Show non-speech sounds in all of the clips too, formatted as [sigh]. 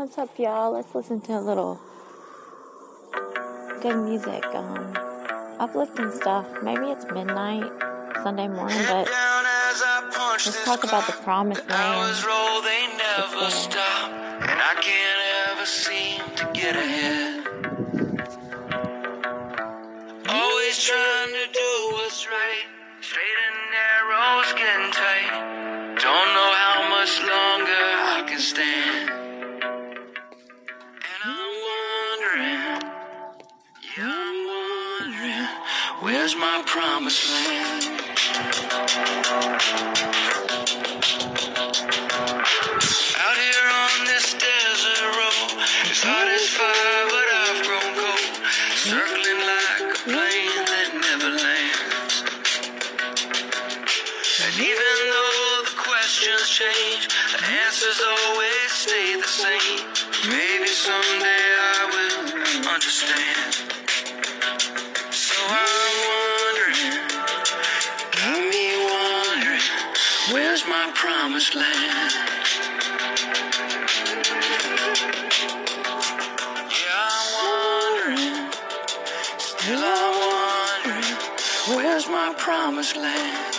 What's up, y'all? Let's listen to a little good music, um, uplifting stuff. Maybe it's midnight, Sunday morning, but let's talk about the promised land. It's there. And I can't ever seem to get ahead. Always trying to do what's right. Straight and narrow, skin tight. Don't know how much longer I can stand. Where's my promised land? Out here on this desert road, it's hot as fire, but I've grown cold. Circling like a plane that never lands. And even though the questions change, the answers always stay the same. Maybe someday promised land? Yeah, I'm wondering, still I'm wondering, where's my promised land?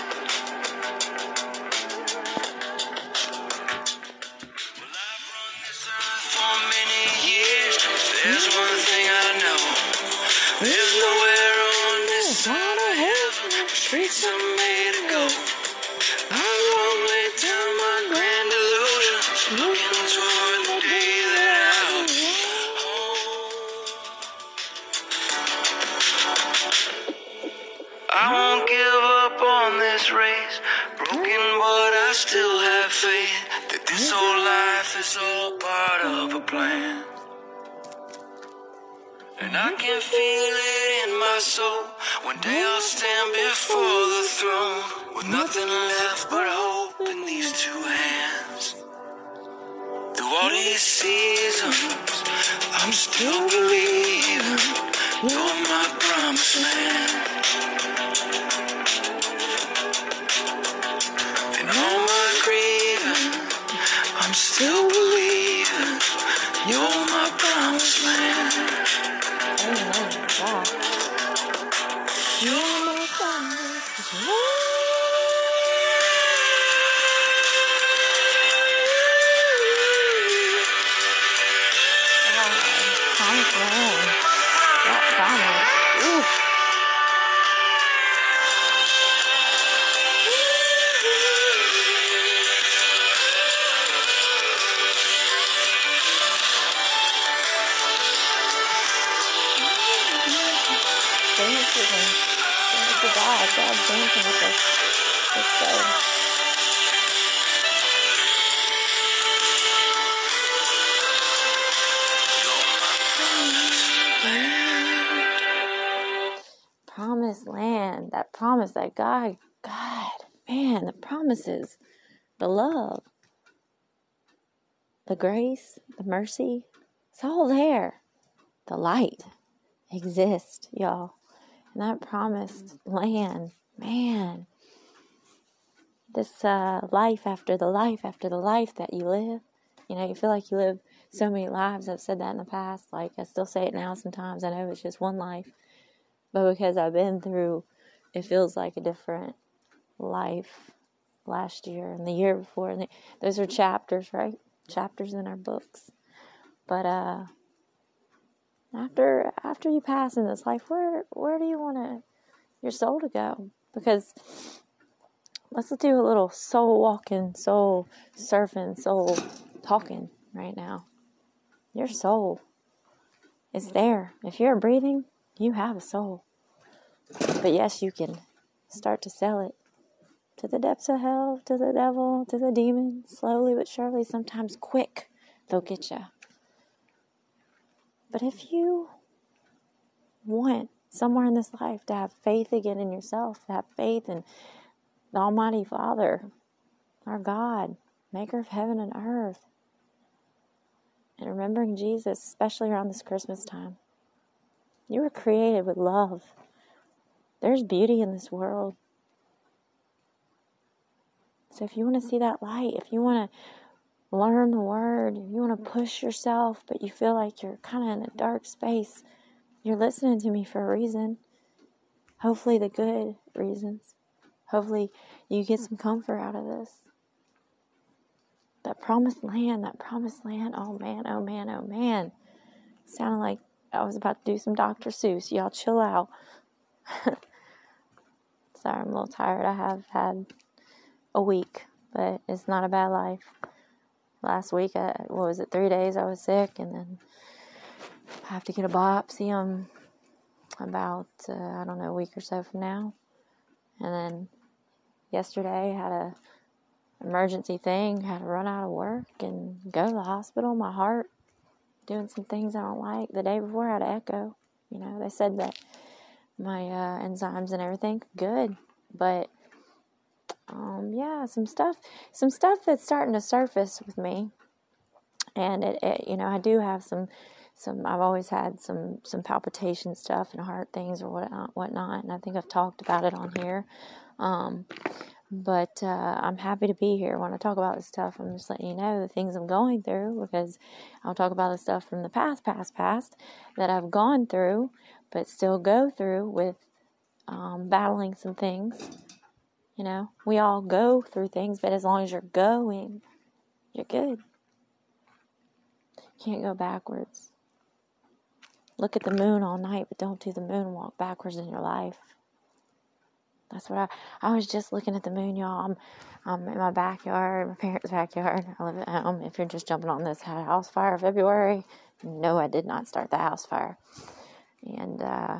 And I can feel it in my soul. One day I'll stand before the throne with nothing left but hope in these two hands. Through all these seasons, I'm still believing you're my promised land. In all my grieving, I'm still believing you're my promised land. With God. God's dancing with us. Let's go. Promised land. That promise that God, God, man, the promises, the love, the grace, the mercy, it's all there. The light exists, y'all. And that promised land, man, this uh, life after the life after the life that you live, you know, you feel like you live so many lives. I've said that in the past. Like, I still say it now sometimes. I know it's just one life. But because I've been through, it feels like a different life last year and the year before. And those are chapters, right? Chapters in our books. But, uh, after after you pass in this life, where where do you want to your soul to go? Because let's do a little soul walking, soul surfing, soul talking right now. Your soul is there. If you're breathing, you have a soul. But yes, you can start to sell it to the depths of hell, to the devil, to the demon, slowly but surely, sometimes quick, they'll get you. But if you want somewhere in this life to have faith again in yourself, to have faith in the Almighty Father, our God, maker of heaven and earth, and remembering Jesus, especially around this Christmas time, you were created with love. There's beauty in this world. So if you want to see that light, if you want to learn the word, you want to push yourself, but you feel like you're kind of in a dark space, you're listening to me for a reason. Hopefully, the good reasons. Hopefully, you get some comfort out of this. That promised land, that promised land, oh man, oh man, oh man. Sounded like I was about to do some Dr. Seuss. Y'all chill out. [laughs] Sorry, I'm a little tired. I have had a week, but it's not a bad life. Last week, I, what was it, three days I was sick, and then I have to get a biopsy on about, uh, I don't know, a week or so from now. And then yesterday, I had a emergency thing, had to run out of work and go to the hospital. My heart doing some things I don't like. The day before, I had an echo. You know, they said that my uh, enzymes and everything good, but um, yeah, some stuff, some stuff that's starting to surface with me, and it, it, you know, I do have some, some. I've always had some, some palpitation stuff and heart things or whatnot, whatnot, and I think I've talked about it on here. Um, but uh, I'm happy to be here. When I talk about this stuff, I'm just letting you know the things I'm going through because I'll talk about the stuff from the past, past, past that I've gone through, but still go through with um, battling some things. You know, we all go through things, but as long as you're going, you're good. You can't go backwards. Look at the moon all night, but don't do the moon walk backwards in your life. That's what I. I was just looking at the moon, y'all. I'm, I'm in my backyard, my parents' backyard. I live at home. If you're just jumping on this, house fire February. No, I did not start the house fire, and uh,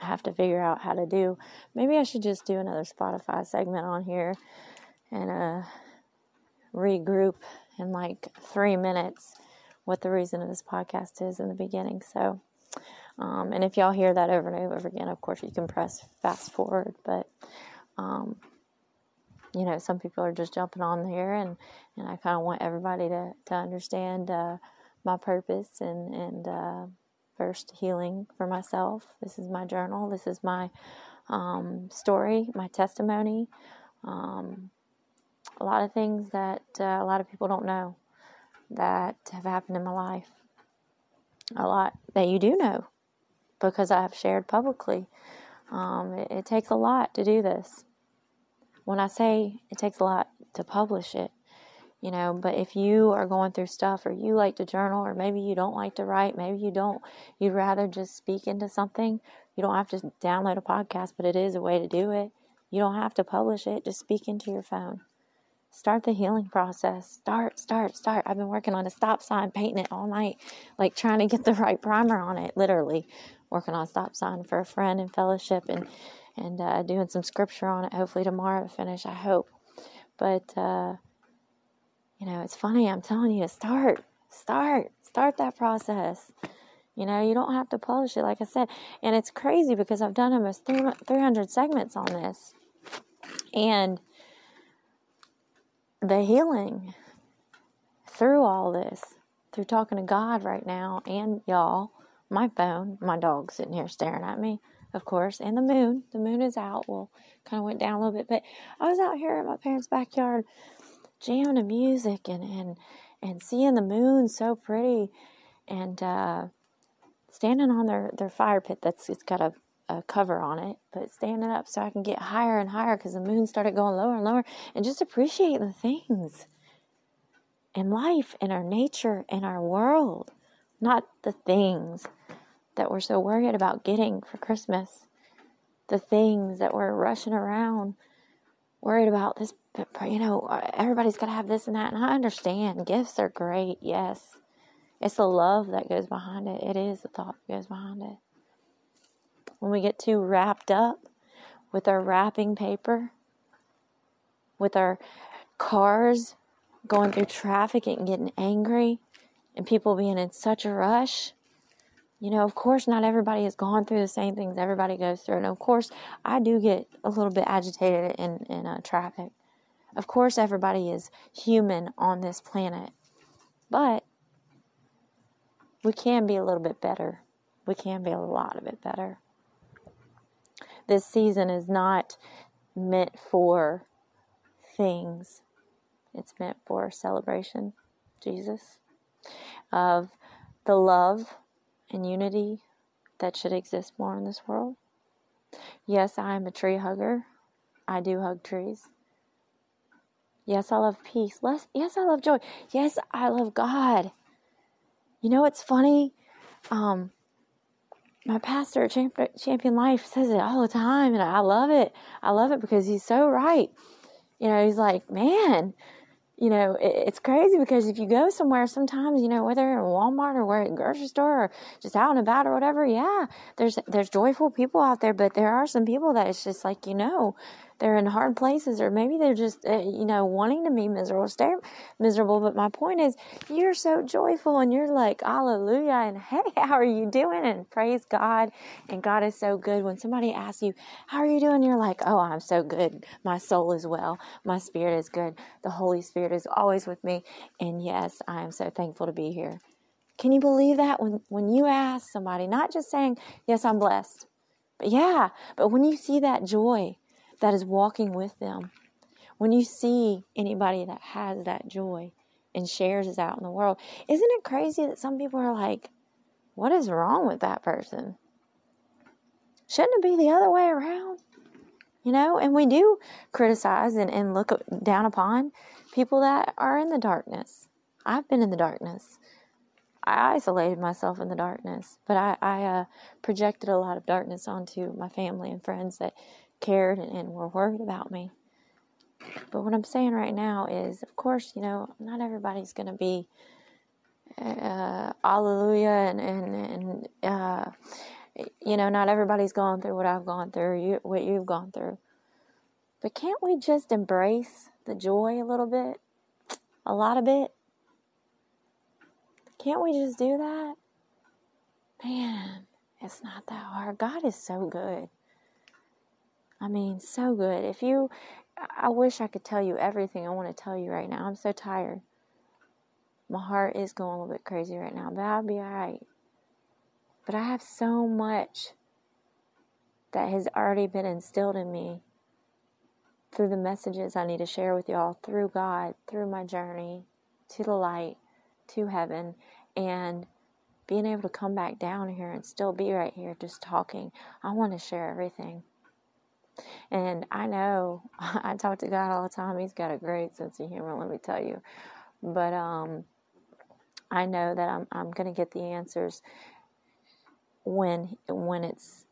I have to figure out how to do. Maybe I should just do another Spotify segment on here, and uh, regroup in like three minutes what the reason of this podcast is in the beginning. So. Um, and if y'all hear that over and over again, of course, you can press fast forward. But, um, you know, some people are just jumping on here, and, and I kind of want everybody to, to understand uh, my purpose and, and uh, first healing for myself. This is my journal, this is my um, story, my testimony. Um, a lot of things that uh, a lot of people don't know that have happened in my life. A lot that you do know because I have shared publicly. Um, it, it takes a lot to do this. When I say it takes a lot to publish it, you know, but if you are going through stuff or you like to journal or maybe you don't like to write, maybe you don't, you'd rather just speak into something, you don't have to download a podcast, but it is a way to do it. You don't have to publish it, just speak into your phone. Start the healing process. Start, start, start. I've been working on a stop sign, painting it all night, like trying to get the [laughs] right primer on it, literally working on a stop sign for a friend and fellowship and and uh, doing some scripture on it. Hopefully tomorrow to finish. I hope. But uh, you know, it's funny. I'm telling you to start, start, start that process. You know, you don't have to publish it, like I said. And it's crazy because I've done almost 300 segments on this. And the healing through all this, through talking to God right now and y'all, my phone, my dog sitting here staring at me, of course, and the moon. The moon is out. Well, kind of went down a little bit, but I was out here in my parents' backyard jamming to music and and and seeing the moon so pretty, and uh, standing on their their fire pit. That's it's got a a cover on it, but standing up so I can get higher and higher because the moon started going lower and lower, and just appreciate the things in life, and our nature, and our world, not the things that we're so worried about getting for Christmas, the things that we're rushing around, worried about this, you know, uh, everybody's got to have this and that. And I understand gifts are great, yes. It's the love that goes behind it, it is the thought that goes behind it. When we get too wrapped up with our wrapping paper, with our cars going through traffic and getting angry, and people being in such a rush, you know, of course, not everybody has gone through the same things everybody goes through. And of course, I do get a little bit agitated in, in uh, traffic. Of course, everybody is human on this planet. But we can be a little bit better. We can be a lot of it better. This season is not meant for things It's meant for celebration, Jesus, of the love and unity that should exist more in this world. Yes, I am a tree hugger. I do hug trees. Yes, I love peace. yes, I love joy. Yes, I love God. You know, it's funny. Um, my pastor, Champion Life, says it all the time, and I love it. I love it because he's so right. You know, he's like, man, you know, it's crazy because if you go somewhere, sometimes you know whether in Walmart or where at grocery store or just out and about or whatever, yeah, there's there's joyful people out there, but there are some people that it's just like you know, they're in hard places or maybe they're just uh, you know wanting to be miserable. Stay miserable but my point is you're so joyful and you're like hallelujah and [laughs] hey how are you doing? And praise god and god is so good. When somebody asks you how are you doing? you're like oh i'm so good. My soul is well. My spirit is good. The holy spirit is always with me. And yes i am so thankful to be here. Can you believe that? When when you ask somebody not just saying yes i'm blessed but yeah but when you see that joy that is walking with them. When you see anybody that has that joy and shares it out in the world, isn't it crazy that some people are like, what is wrong with that person? Shouldn't it be the other way around? You know, and we do criticize and, and look down upon people that are in the darkness. I've been in the darkness. I isolated myself in the darkness, but I, I uh, projected a lot of darkness onto my family and friends that cared and, and were worried about me. But what I'm saying right now is, of course, you know, not everybody's going to be uh, hallelujah and, and, and uh, you know, not everybody's gone through what I've gone through, you, what you've gone through. But can't we just embrace the joy a little bit? A lot of it? Can't we just do that? Man, it's not that hard. God is so good. I mean, so good. If you, I wish I could tell you everything I want to tell you right now. I'm so tired. My heart is going a little bit crazy right now, but I'll be alright. But I have so much that has already been instilled in me through the messages I need to share with y'all, through God, through my journey to the light, to heaven, and being able to come back down here and still be right here just talking. I want to share everything. And I know [laughs] I talk to God all the time. He's got a great sense of humor, let me tell you. But um, I know that I'm I'm going to get the answers when when it's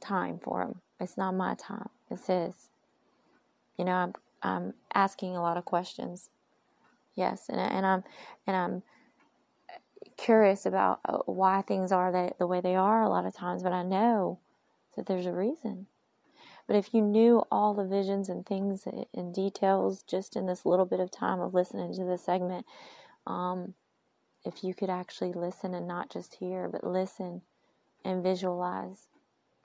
time for him. It's not my time. It's his. You know, I'm I'm asking a lot of questions. Yes, and and I'm and I'm curious about uh, why things are the way they are a lot of times, but I know that there's a reason. But if you knew all the visions and things and details just in this little bit of time of listening to the segment, um, if you could actually listen and not just hear, but listen and visualize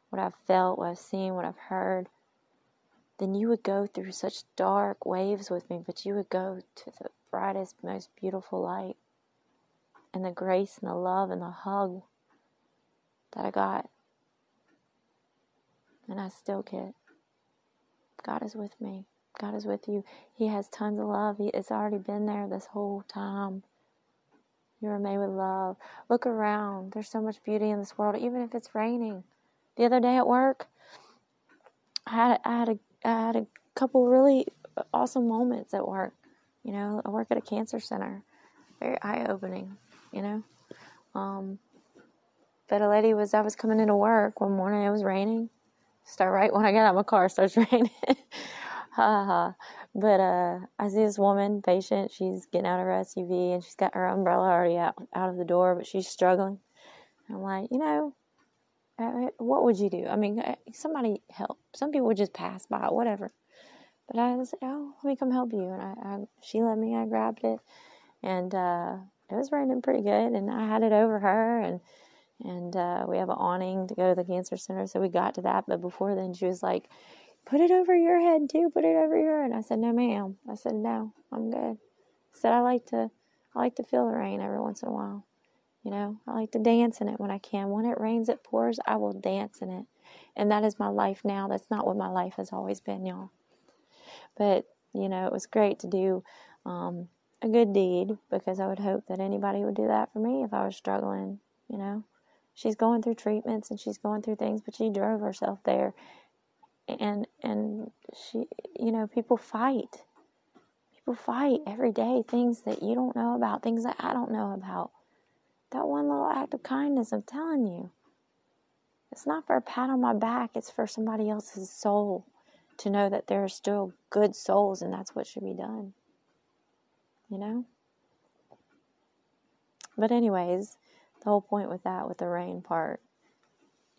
what I've felt, what I've seen, what I've heard, then you would go through such dark waves with me, but you would go to the brightest, most beautiful light and the grace and the love and the hug that I got and I still get. God is with me. God is with you. He has tons of love. He, it's already been there this whole time. You are made with love. Look around. There's so much beauty in this world, even if it's raining. The other day at work, I had I had a I had a couple really awesome moments at work. You know, I work at a cancer center. Very eye opening. You know, um, but a lady was I was coming into work one morning. It was raining start right when I get out of my car, starts [laughs] raining. But uh, I see this woman, patient, she's getting out of her SUV and she's got her umbrella already out, out of the door, but she's struggling. I'm like, you know, uh, what would you do? I mean, uh, somebody help. Some people would just pass by, whatever. But I said, oh, let me come help you. And I, I she let me, I grabbed it. And uh, it was raining pretty good. And I had it over her. And and uh, we have an awning to go to the cancer center. So we got to that, but before then, she was like, "Put it over your head too. Put it over your." Head. And I said, "No, ma'am." I said, "No, I'm good." I said, "I like to, I like to feel the rain every once in a while. You know, I like to dance in it when I can. When it rains, it pours. I will dance in it, and that is my life now. That's not what my life has always been, y'all. But you know, it was great to do um, a good deed because I would hope that anybody would do that for me if I was struggling, you know. She's going through treatments and she's going through things, but she drove herself there. And and she you know, people fight. People fight every day things that you don't know about, things that I don't know about. That one little act of kindness, I'm telling you. It's not for a pat on my back, it's for somebody else's soul to know that there are still good souls and that's what should be done you know? But, anyways, the whole point with that, with the rain part,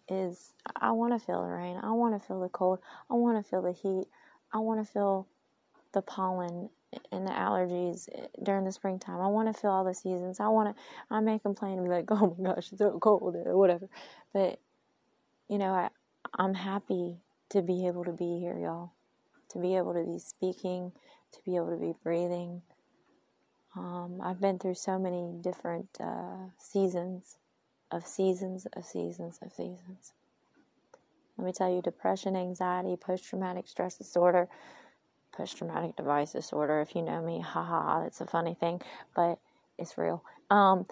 is I want to feel the rain. I want to feel the cold. I want to feel the heat. I want to feel the pollen and the allergies eh, during the springtime. I want to feel all the seasons. I want to, I may complain and be like, [laughs] oh my gosh, it's so cold or whatever. But, you know, I, I'm happy to be able to be here, y'all. To be able to be speaking, to be able to be breathing, um, I've been through so many different uh, seasons of seasons of seasons of seasons. Let me tell you depression, anxiety, post traumatic stress disorder, post traumatic device disorder. If you know me, haha, that's a funny thing, but it's real. Um,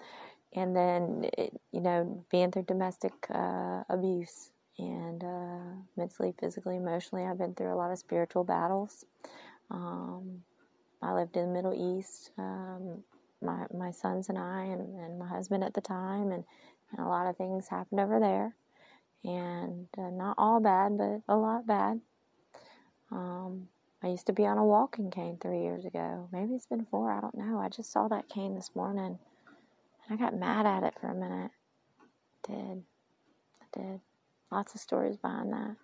and then, it, you know, being through domestic uh, abuse and uh, mentally, physically, emotionally, I've been through a lot of spiritual battles. Um, I lived in the Middle East. Um, my my sons and I, and, and my husband at the time, and, and a lot of things happened over there, and uh, not all bad, but a lot bad. Um, I used to be on a walking cane three years ago. Maybe it's been four. I don't know. I just saw that cane this morning, and I got mad at it for a minute. I did. I did. Lots of stories behind that.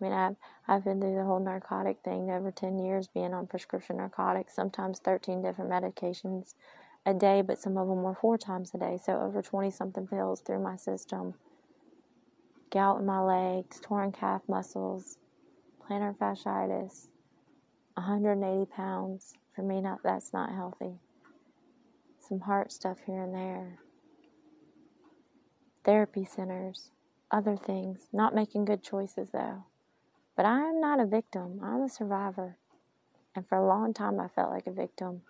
I mean, I've I've been through the whole narcotic thing over ten years, being on prescription narcotics, sometimes thirteen different medications a day, but some of them were four times a day, so over twenty something pills through my system. Gout in my legs, torn calf muscles, plantar fasciitis, 180 pounds. For me, not that's not healthy. Some heart stuff here and there. Therapy centers, other things. Not making good choices though. But I am not a victim, I'm a survivor. And for a long time, I felt like a victim.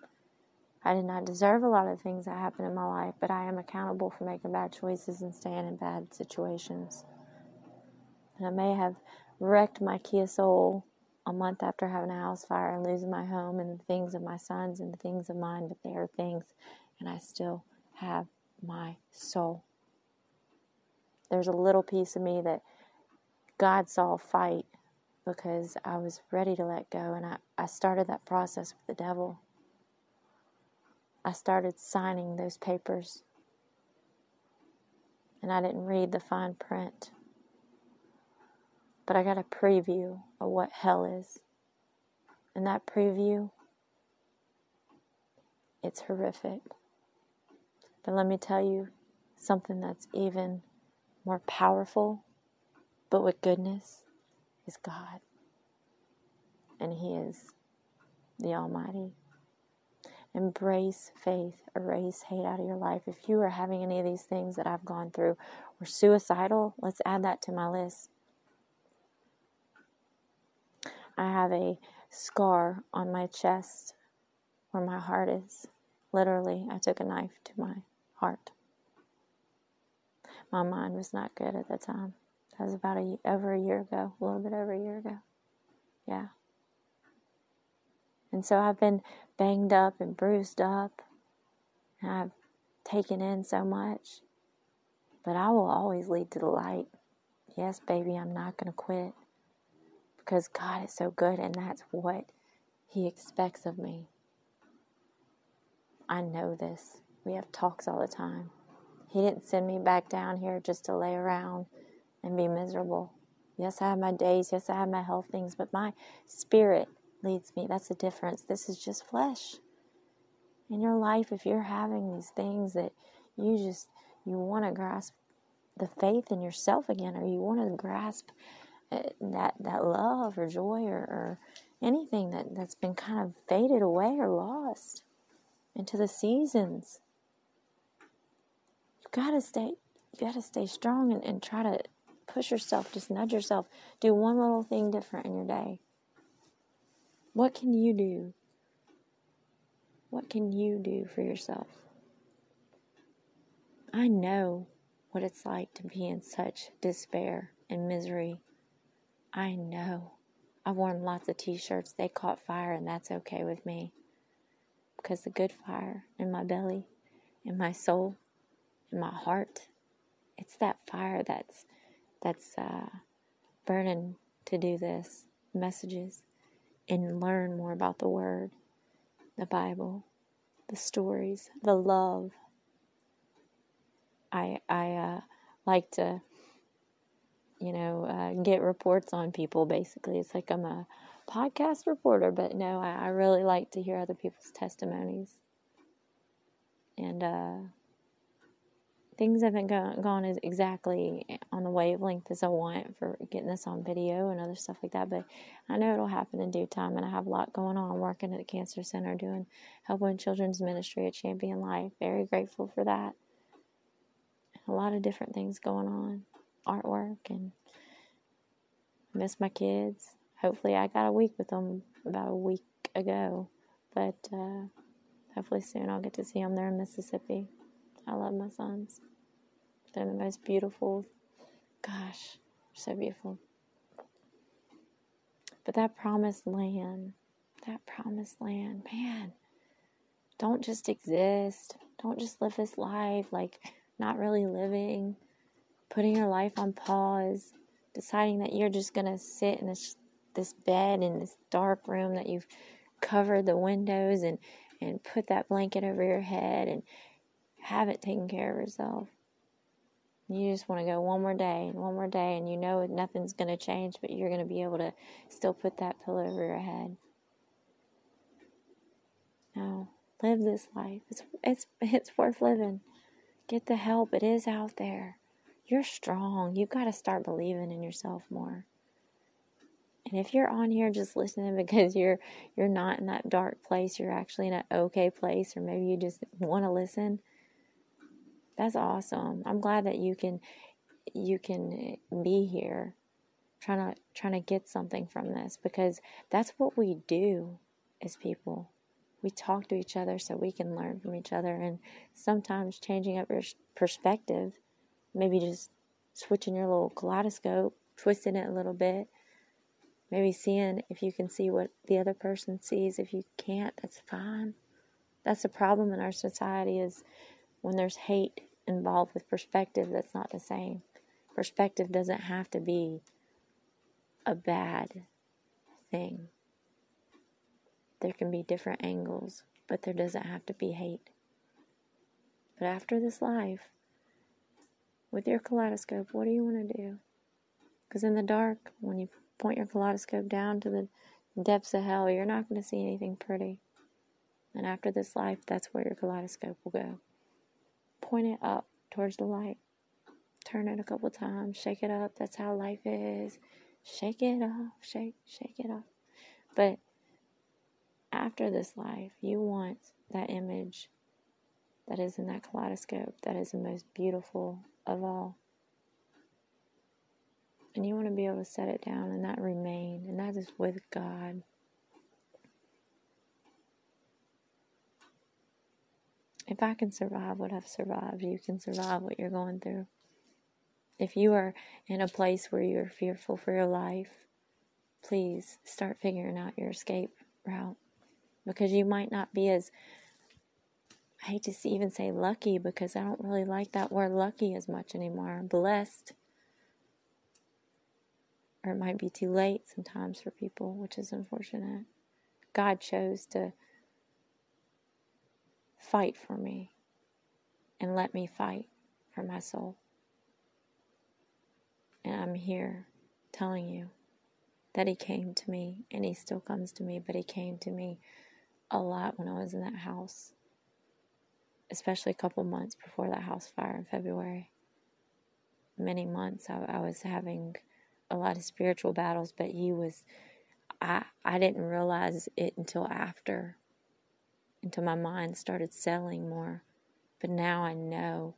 I did not deserve a lot of things that happened in my life, but I am accountable for making bad choices and staying in bad situations. And I may have wrecked my Kia Soul a month after having a house fire and losing my home and the things of my sons and the things of mine, but they are things, and I still have my soul. There's a little piece of me that God saw fight because I was ready to let go and I, I started that process with the devil. I started signing those papers and I didn't read the fine print. But I got a preview of what hell is. And that preview, it's horrific. But let me tell you something that's even more powerful, but with goodness is God, and He is the Almighty. Embrace faith, erase hate out of your life. If you are having any of these things that I've gone through, or suicidal, let's add that to my list. I have a scar on my chest where my heart is. Literally, I took a knife to my heart. My mind was not good at the time. That was about a, over a year ago, a little bit over a year ago. Yeah. And so I've been banged up and bruised up, and I've taken in so much. But I will always lead to the light. Yes, baby, I'm not going to quit because God is so good, and that's what He expects of me. I know this. We have talks all the time. He didn't send me back down here just to lay around and be miserable. Yes, I have my days. Yes, I have my health things, but my spirit leads me. That's the difference. This is just flesh. In your life, if you're having these things that you just you want to grasp the faith in yourself again, or you want to grasp uh, that that love or joy or, or anything that that's been kind of faded away or lost into the seasons, you gotta stay. You gotta stay strong and, and try to push yourself, just nudge yourself. Do one little thing different in your day. What can you do What can you do for yourself? I know what it's like to be in such despair and misery. I know. I've worn lots of t shirts. They caught fire, and that's okay with me. Because the good fire in my belly, in my soul, in my heart, it's that fire that's that's uh, burning to do this messages and learn more about the Word, the Bible, the stories, the love. I I uh, like to you know, uh, get reports on people. Basically, it's like I'm a podcast reporter, but no, I, I really like to hear other people's testimonies. And uh, things haven't gone, gone as exactly on the wavelength as I want for getting this on video and other stuff like that. But I know it'll happen in due time, and I have a lot going on. working at the cancer center, doing helping children's ministry at Champion Life. Very grateful for that. A lot of different things going on artwork and miss my kids. Hopefully, I got a week with them about a week ago, but uh, hopefully soon I'll get to see them there in Mississippi. I love my sons. They're the most beautiful. Gosh, so beautiful. But that promised land, that promised land, man, don't just exist. Don't just live this life like not really living putting your life on pause, deciding that you're just going to sit in this this bed in this dark room that you've covered the windows and and put that blanket over your head and have it taken care of yourself. You just want to go one more day and one more day, and you know nothing's going to change, but you're going to be able to still put that pillow over your head. No, live this life. It's it's it's worth living. Get the help. It is out there. You're strong. You've got to start believing in yourself more. And if you're on here just listening [laughs] because you're you're not in that dark place, you're actually in an okay place, or maybe you just want to listen. That's awesome. I'm glad that you can you can be here trying to trying to get something from this because that's what we do as people. We talk to each other so we can learn from each other and sometimes changing up your perspective maybe just switching your little kaleidoscope, twisting it a little bit, maybe seeing if you can see what the other person sees. If you can't, that's fine. That's the problem in our society is when there's hate involved with perspective, that's not the same. Perspective doesn't have to be a bad thing. There can be different angles, but there doesn't have to be hate. But after this life, with your kaleidoscope, what do you want to do? Because in the dark, when you point your kaleidoscope down to the depths of hell, you're not going to see anything pretty. And after this life, that's where your kaleidoscope will go. Point it up towards the light. Turn it a couple times. Shake it up. That's how life is. Shake it off. Shake, shake it off. But after this life, you want that image that is in that kaleidoscope that is the most beautiful of all. And you want to be able to set it down and that remain, and that is with God. If I can survive what I've survived, you can survive what you're going through. If you are in a place where you're fearful for your life, please start figuring out your escape route because you might not be as I hate to even say lucky because I don't really like that word lucky as much anymore. Blessed. Or it might be too late sometimes for people, which is unfortunate. God chose to fight for me and let me fight for my soul. And I'm here telling you that He came to me and He still comes to me, but He came to me a lot when I was in that house especially a couple months before that house fire in February. Many months I, I was having a lot of spiritual battles, but he was, I, I didn't realize it until after, until my mind started selling more. But now I know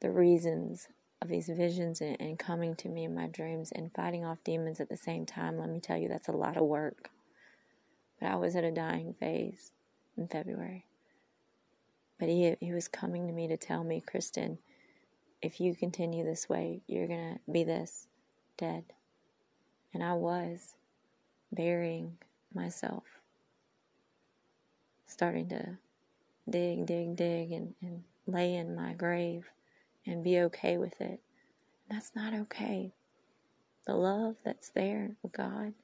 the reasons of these visions and, and coming to me in my dreams and fighting off demons at the same time. Let me tell you, that's a lot of work. But I was at a dying phase in February. But he, he was coming to me to tell me, Kristen, if you continue this way, you're going to be this dead. And I was burying myself, starting to dig, dig, dig, and, and lay in my grave and be okay with it. That's not okay. The love that's there with God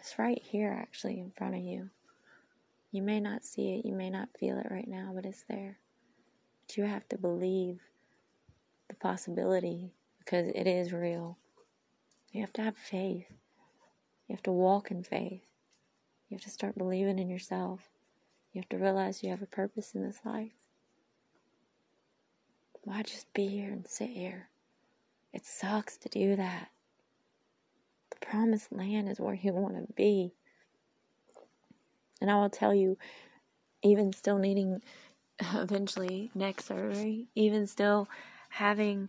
is right here, actually, in front of you. You may not see it, you may not feel it right now, but it's there. But you have to believe the possibility because it is real. You have to have faith. You have to walk in faith. You have to start believing in yourself. You have to realize you have a purpose in this life. Why just be here and sit here? It sucks to do that. The promised land is where you want to be. And I will tell you, even still needing [laughs] eventually neck surgery, even still having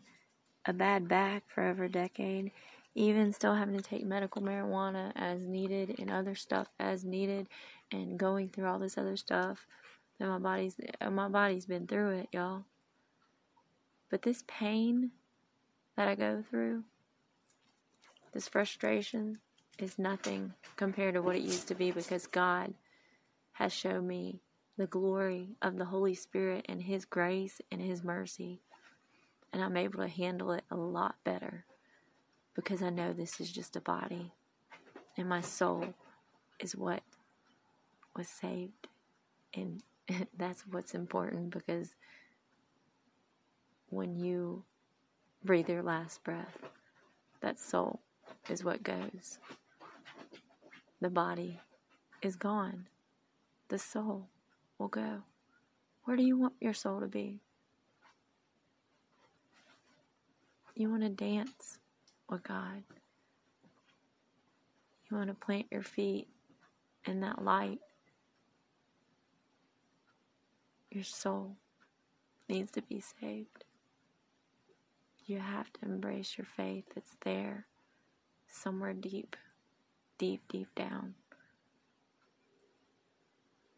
a bad back for over a decade, even still having to take medical marijuana as needed and other stuff as needed and going through all this other stuff that my body's uh, my body's been through it, y'all. But this pain that I go through, this frustration is nothing compared to what it used to be because God has shown me the glory of the Holy Spirit and His grace and His mercy. And I'm able to handle it a lot better because I know this is just a body and my soul is what was saved. And [laughs] that's what's important because when you breathe your last breath, that soul is what goes. The body is gone. The soul will go. Where do you want your soul to be? You want to dance with God. You want to plant your feet in that light. Your soul needs to be saved. You have to embrace your faith. It's there somewhere deep, deep, deep down.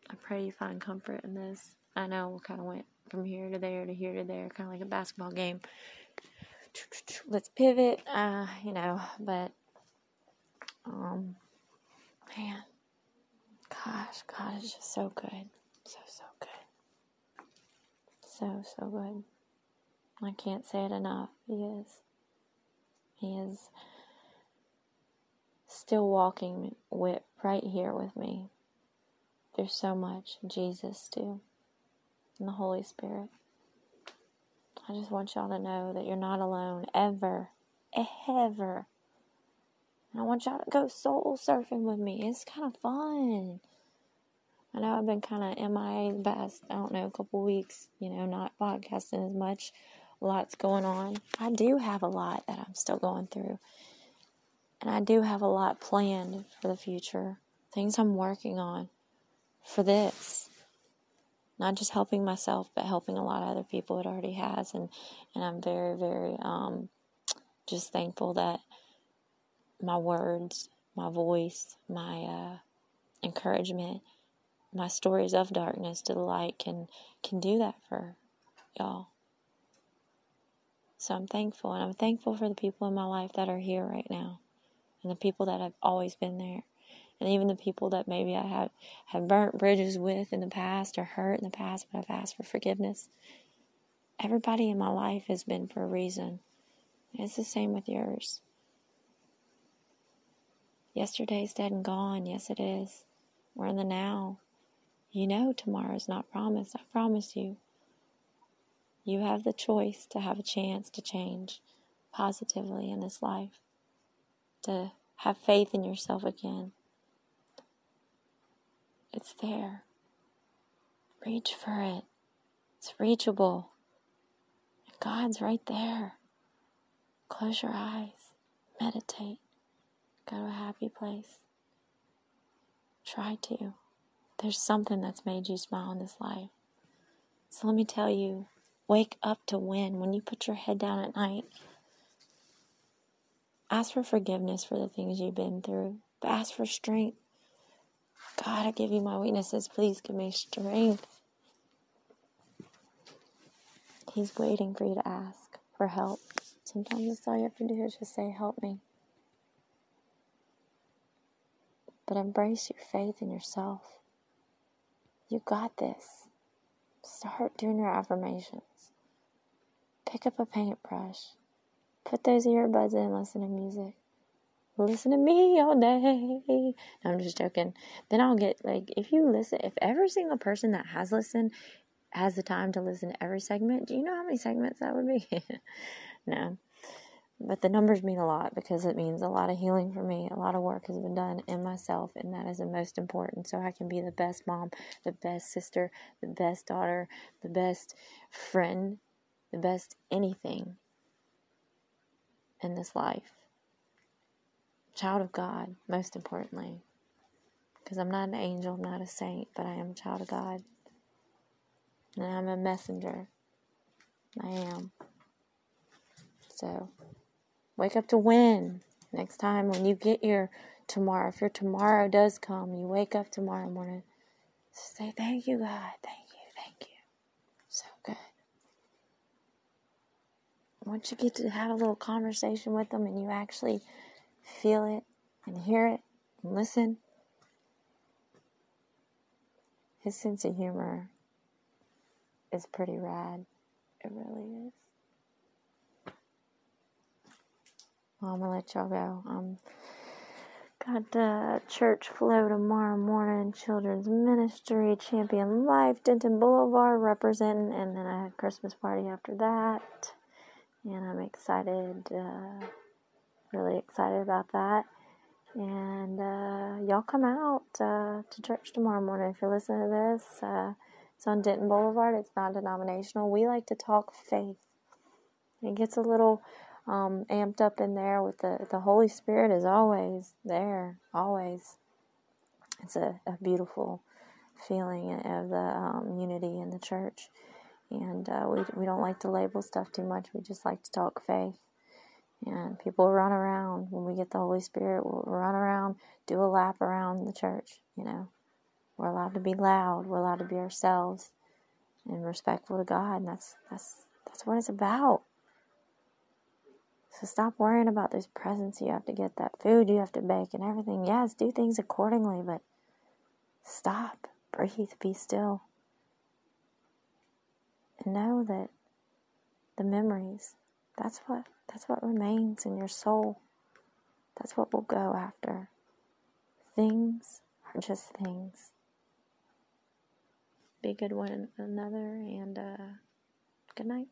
I pray you find comfort in this. I know we kind of went from here to there to here to there, kind of like a basketball game. Let's pivot, uh, you know, but, um, man, gosh, God is just so good. So, so good. So, so good. I can't say it enough. He is. He is still walking with right here with me. There's so much Jesus too, and the Holy Spirit. I just want y'all to know that you're not alone ever, ever. And I want y'all to go soul surfing with me. It's kind of fun. I know I've been kind of MIA the past, I don't know, a couple weeks, you know, not podcasting as much lots going on. I do have a lot that I'm still going through. And I do have a lot planned for the future. Things I'm working on for this. Not just helping myself, but helping a lot of other people it already has. And, and I'm very, very um, just thankful that my words, my voice, my uh, encouragement, my stories of darkness to the light can can do that for y'all. So I'm thankful, and I'm thankful for the people in my life that are here right now, and the people that have always been there, and even the people that maybe I have have burnt bridges with in the past or hurt in the past, but I've asked for forgiveness. Everybody in my life has been for a reason. It's the same with yours. Yesterday's dead and gone. Yes, it is. We're in the now. You know tomorrow's not promised. I promise you. You have the choice to have a chance to change positively in this life, to have faith in yourself again. It's there. Reach for it. It's reachable. And God's right there. Close your eyes. Meditate. Go to a happy place. Try to. There's something that's made you smile in this life. So let me tell you Wake up to win. When you put your head down at night, ask for forgiveness for the things you've been through, but ask for strength. God, I give you my weaknesses. Please give me strength. He's waiting for you to ask for help. Sometimes that's all you have to do is just say, Help me. But embrace your faith in yourself. You got this. Start doing your affirmations. Pick up a paintbrush. Put those earbuds in, listen to music. Listen to me all day. No, I'm just joking. Then I'll get like if you listen if every single person that has listened has the time to listen to every segment, do you know how many segments that would be? [laughs] no. But the numbers mean a lot because it means a lot of healing for me. A lot of work has been done in myself, and that is the most important. So I can be the best mom, the best sister, the best daughter, the best friend, the best anything in this life. Child of God, most importantly. Because I'm not an angel, I'm not a saint, but I am a child of God. And I'm a messenger. I am. So, wake up to win. Next time when you get your tomorrow, if your tomorrow does come, you wake up tomorrow morning, say, Thank you, God. Thank you. Thank you. So good. Once you get to have a little conversation with them and you actually feel it and hear it and listen, his sense of humor is pretty rad. It really is. Well, I'm gonna let y'all go. Um, got uh, church flow tomorrow morning, children's ministry, Champion Life, Denton Boulevard representing, and then a Christmas party after that. And I'm excited, uh, really excited about that. And uh, y'all come out uh, to church tomorrow morning if you're listening to this. Uh, it's on Denton Boulevard. It's non denominational. We like to talk faith. It gets a little um, amped up in there with the, the Holy Spirit is always there, always. It's a, a beautiful feeling of the um, unity in the church. And uh, we, we don't like to label stuff too much. We just like to talk faith. And people run around when we get the Holy Spirit. We'll run around, do a lap around the church. You know, we're allowed to be loud. We're allowed to be ourselves and respectful to God. And that's that's that's what it's about. So stop worrying about those presents you have to get, that food you have to bake, and everything. Yes, do things accordingly, but stop, breathe, be still, and know that the memories. That's what that's what remains in your soul. That's what we'll go after. Things are just things. Be good one another, and uh, good night.